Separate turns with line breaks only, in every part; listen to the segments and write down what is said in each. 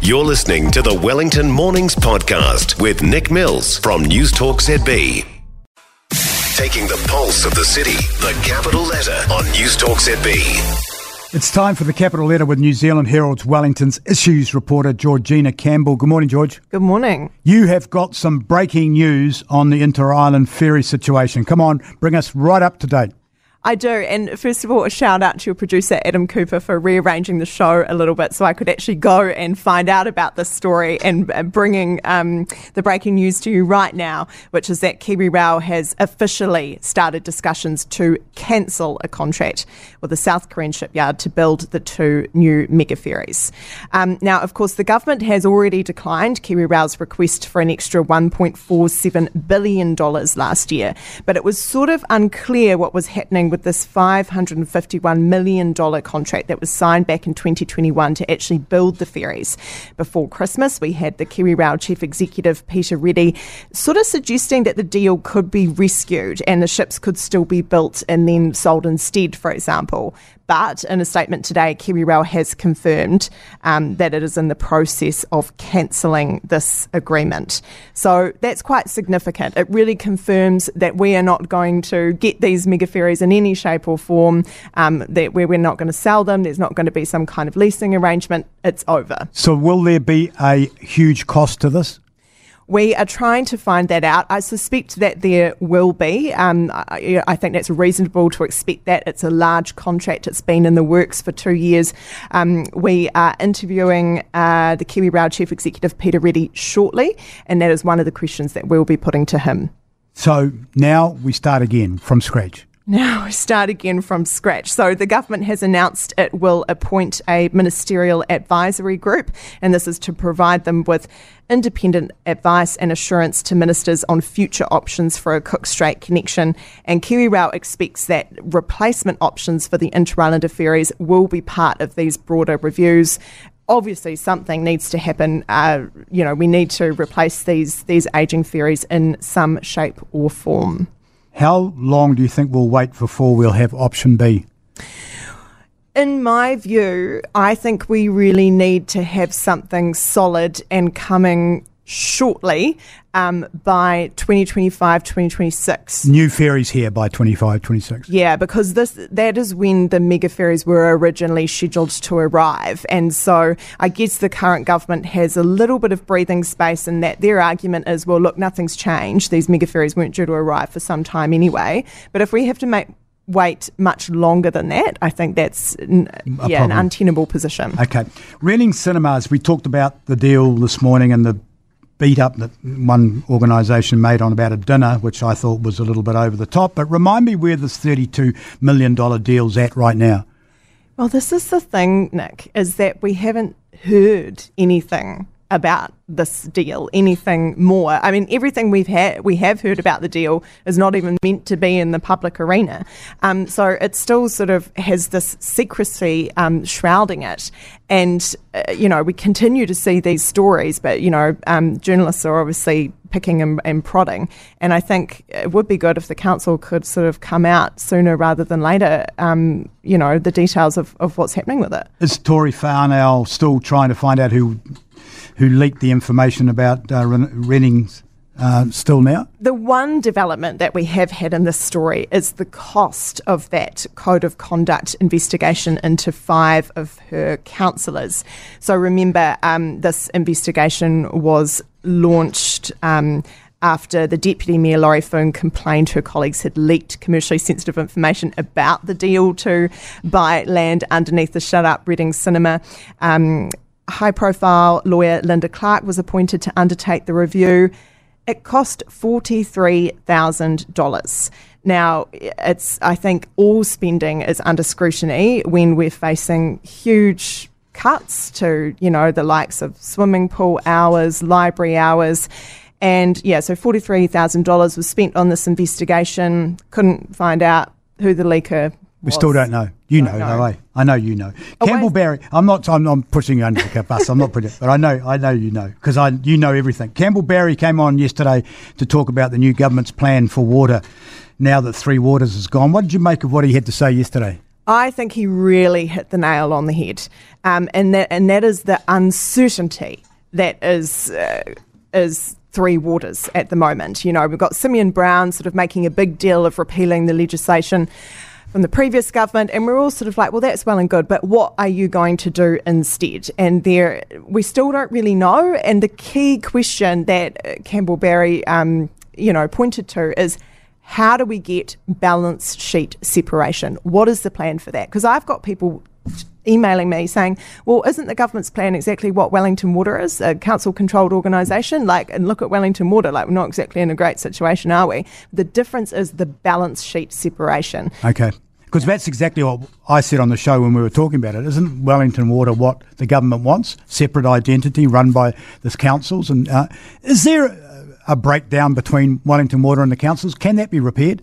You're listening to the Wellington Mornings Podcast with Nick Mills from News Talk ZB. Taking the pulse of the city, the capital letter on News Talk ZB.
It's time for the capital letter with New Zealand Herald's Wellington's issues reporter Georgina Campbell. Good morning, George.
Good morning.
You have got some breaking news on the Inter Island ferry situation. Come on, bring us right up to date.
I do. And first of all, a shout out to your producer, Adam Cooper, for rearranging the show a little bit so I could actually go and find out about this story and bringing um, the breaking news to you right now, which is that KiwiRail has officially started discussions to cancel a contract with the South Korean shipyard to build the two new mega ferries. Um, now, of course, the government has already declined KiwiRail's request for an extra $1.47 billion last year, but it was sort of unclear what was happening with with this $551 million contract that was signed back in 2021 to actually build the ferries. Before Christmas, we had the KiwiRail chief executive, Peter Reddy, sort of suggesting that the deal could be rescued and the ships could still be built and then sold instead, for example. But in a statement today, KiwiRail has confirmed um, that it is in the process of cancelling this agreement. So that's quite significant. It really confirms that we are not going to get these mega ferries in any shape or form, um, that we're, we're not going to sell them, there's not going to be some kind of leasing arrangement. It's over.
So, will there be a huge cost to this?
We are trying to find that out. I suspect that there will be. Um, I, I, think that's reasonable to expect that. It's a large contract. It's been in the works for two years. Um, we are interviewing uh, the KiwiRail Chief Executive, Peter Reddy, shortly, and that is one of the questions that we'll be putting to him.
So now we start again from scratch.
Now we start again from scratch. So the government has announced it will appoint a ministerial advisory group, and this is to provide them with independent advice and assurance to ministers on future options for a Cook Strait connection. And KiwiRail expects that replacement options for the Inter-Islander ferries will be part of these broader reviews obviously something needs to happen. Uh, you know, we need to replace these these aging ferries in some shape or form.
How long do you think we'll wait before we'll have option B?
In my view, I think we really need to have something solid and coming shortly um, by 2025, 2026.
New ferries here by 25, 26.
Yeah, because this that is when the mega ferries were originally scheduled to arrive. And so I guess the current government has a little bit of breathing space in that their argument is, well, look, nothing's changed. These mega ferries weren't due to arrive for some time anyway. But if we have to make wait much longer than that, I think that's yeah, an untenable position.
Okay. Reading Cinemas, we talked about the deal this morning and the beat up that one organisation made on about a dinner, which I thought was a little bit over the top. But remind me where this $32 million deal's at right now.
Well, this is the thing, Nick, is that we haven't heard anything about this deal anything more. I mean, everything we've had, we have heard about the deal is not even meant to be in the public arena. Um, so it still sort of has this secrecy um, shrouding it. And, uh, you know, we continue to see these stories, but, you know, um, journalists are obviously picking and, and, prodding. And I think it would be good if the council could sort of come out sooner rather than later, um, you know, the details of, of what's happening with it.
Is Tory Whanau still trying to find out who who leaked the information about uh, Readings uh, still now?
The one development that we have had in this story is the cost of that code of conduct investigation into five of her councillors. So remember, um, this investigation was launched. Um, after the Deputy Mayor Laurie Foon complained her colleagues had leaked commercially sensitive information about the deal to buy land underneath the shut up Reading Cinema. Um, high profile lawyer Linda Clark was appointed to undertake the review. It cost $43,000. Now, it's, I think, all spending is under scrutiny when we're facing huge cuts to, you know, the likes of swimming pool hours, library hours. And yeah, so $43,000 was spent on this investigation. Couldn't find out who the leaker
we still don't know. You know, know. though, eh? I know you know. Oh, Campbell Barry. I'm not. I'm, I'm pushing you under the bus. I'm not putting it, but I know. I know you know because I. You know everything. Campbell Barry came on yesterday to talk about the new government's plan for water. Now that Three Waters is gone, what did you make of what he had to say yesterday?
I think he really hit the nail on the head, um, and that and that is the uncertainty that is uh, is three waters at the moment. You know, we've got Simeon Brown sort of making a big deal of repealing the legislation from the previous government, and we're all sort of like, well, that's well and good, but what are you going to do instead? And there, we still don't really know. And the key question that uh, Campbell Barry, um, you know, pointed to is how do we get balance sheet separation? What is the plan for that? Because I've got people emailing me saying, well, isn't the government's plan exactly what Wellington Water is, a council controlled organisation? Like, and look at Wellington Water, like, we're not exactly in a great situation, are we? The difference is the balance sheet separation.
Okay. Because that's exactly what I said on the show when we were talking about it. Isn't Wellington Water what the government wants? Separate identity run by the councils? And uh, is there a breakdown between Wellington Water and the councils. Can that be repaired?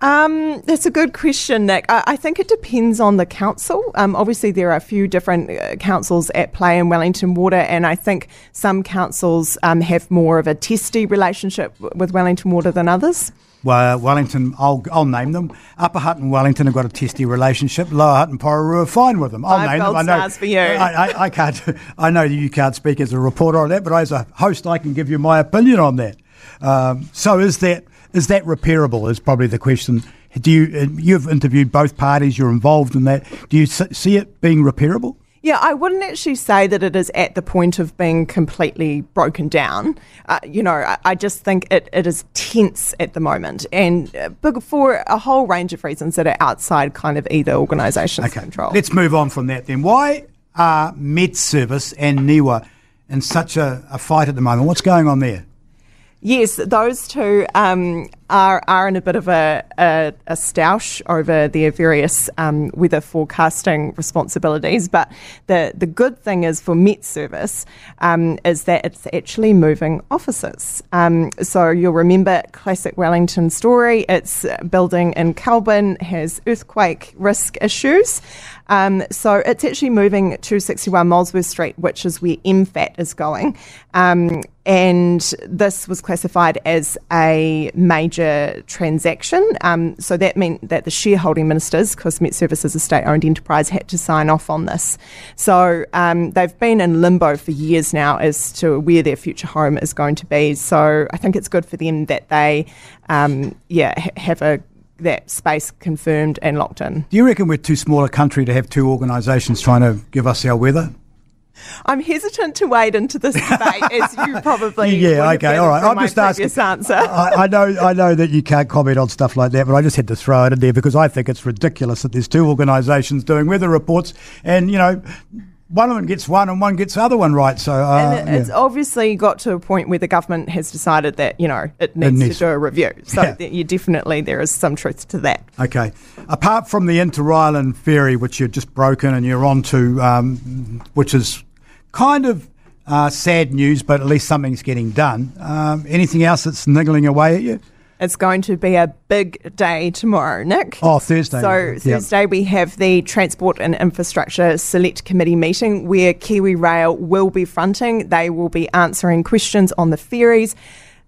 Um, that's a good question, Nick. I, I, think it depends on the council. Um, obviously, there are a few different uh, councils at play in Wellington Water, and I think some councils um, have more of a testy relationship with Wellington Water than others.
Well, Wellington, I'll, I'll name them. Upper Hutt and Wellington have got a testy relationship. Lower Hutt and Porirua are fine with them. I'll
Five
name them.
I know. For you.
I, I, I, can't. I know you can't speak as a reporter on that, but as a host, I can give you my opinion on that. Um, so, is that is that repairable? Is probably the question. Do you uh, you've interviewed both parties? You're involved in that. Do you see it being repairable?
Yeah, I wouldn't actually say that it is at the point of being completely broken down. Uh, you know, I, I, just think it, it is tense at the moment, and uh, for a whole range of reasons that are outside kind of either organisation's okay. control.
Let's move on from that then. Why are Met Service and NIWA in such a, a fight at the moment? What's going on there?
Yes, those two um, are, are in a bit of a, a, a stoush over their various um, weather forecasting responsibilities. But the, the good thing is for Met Service um, is that it's actually moving offices. Um, so you'll remember classic Wellington story. Its building in Kelburn has earthquake risk issues. Um, so it's actually moving to 61 Molesworth Street, which is where MFAT is going. Um, and this was classified as a major transaction. Um, so that meant that the shareholding ministers, because Met Services is a state owned enterprise, had to sign off on this. So um, they've been in limbo for years now as to where their future home is going to be. So I think it's good for them that they, um, yeah, ha- have a that space confirmed and locked in.
Do you reckon we're too small a country to have two organisations trying to give us our weather?
I'm hesitant to wade into this debate, as you probably
yeah. Okay, all right. I'm just asking.
Answer.
I, I, know, I know that you can't comment on stuff like that, but I just had to throw it in there because I think it's ridiculous that there's two organisations doing weather reports, and you know, one of them gets one and one gets the other one right. So, uh,
and it's yeah. obviously got to a point where the government has decided that you know it needs, it needs to do a review. So, yeah. you definitely there is some truth to that.
Okay. Apart from the Inter Island ferry, which you've just broken and you're on to, um, which is kind of uh, sad news, but at least something's getting done. Um, anything else that's niggling away at you?
It's going to be a big day tomorrow, Nick.
Oh, Thursday.
So, yep. Thursday we have the Transport and Infrastructure Select Committee meeting where Kiwi Rail will be fronting. They will be answering questions on the ferries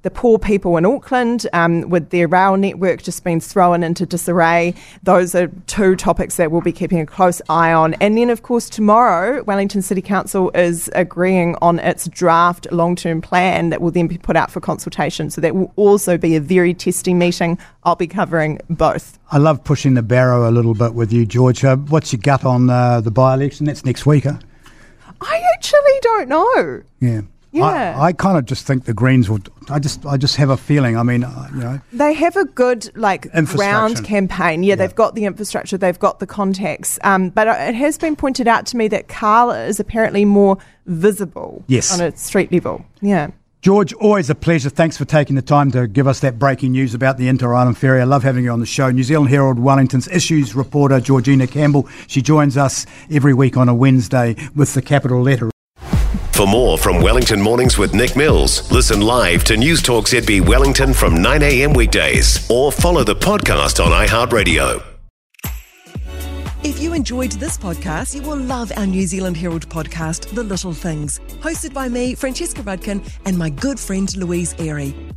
the poor people in Auckland um, with their rail network just being thrown into disarray. Those are two topics that we'll be keeping a close eye on. And then, of course, tomorrow, Wellington City Council is agreeing on its draft long term plan that will then be put out for consultation. So that will also be a very testing meeting. I'll be covering both.
I love pushing the barrow a little bit with you, George. Uh, what's your gut on uh, the by election? That's next week, huh?
I actually don't know.
Yeah. Yeah. I, I kind of just think the Greens will. I just, I just have a feeling. I mean, uh, you know,
they have a good like ground campaign. Yeah, yeah, they've got the infrastructure, they've got the contacts. Um, but it has been pointed out to me that Carla is apparently more visible.
Yes.
on a street level. Yeah.
George, always a pleasure. Thanks for taking the time to give us that breaking news about the Inter Island Ferry. I love having you on the show. New Zealand Herald Wellington's issues reporter, Georgina Campbell. She joins us every week on a Wednesday with the capital letter.
For more from Wellington Mornings with Nick Mills, listen live to News Talk ZB Wellington from 9am weekdays or follow the podcast on iHeartRadio.
If you enjoyed this podcast, you will love our New Zealand Herald podcast, The Little Things, hosted by me, Francesca Rudkin, and my good friend Louise Ayrey.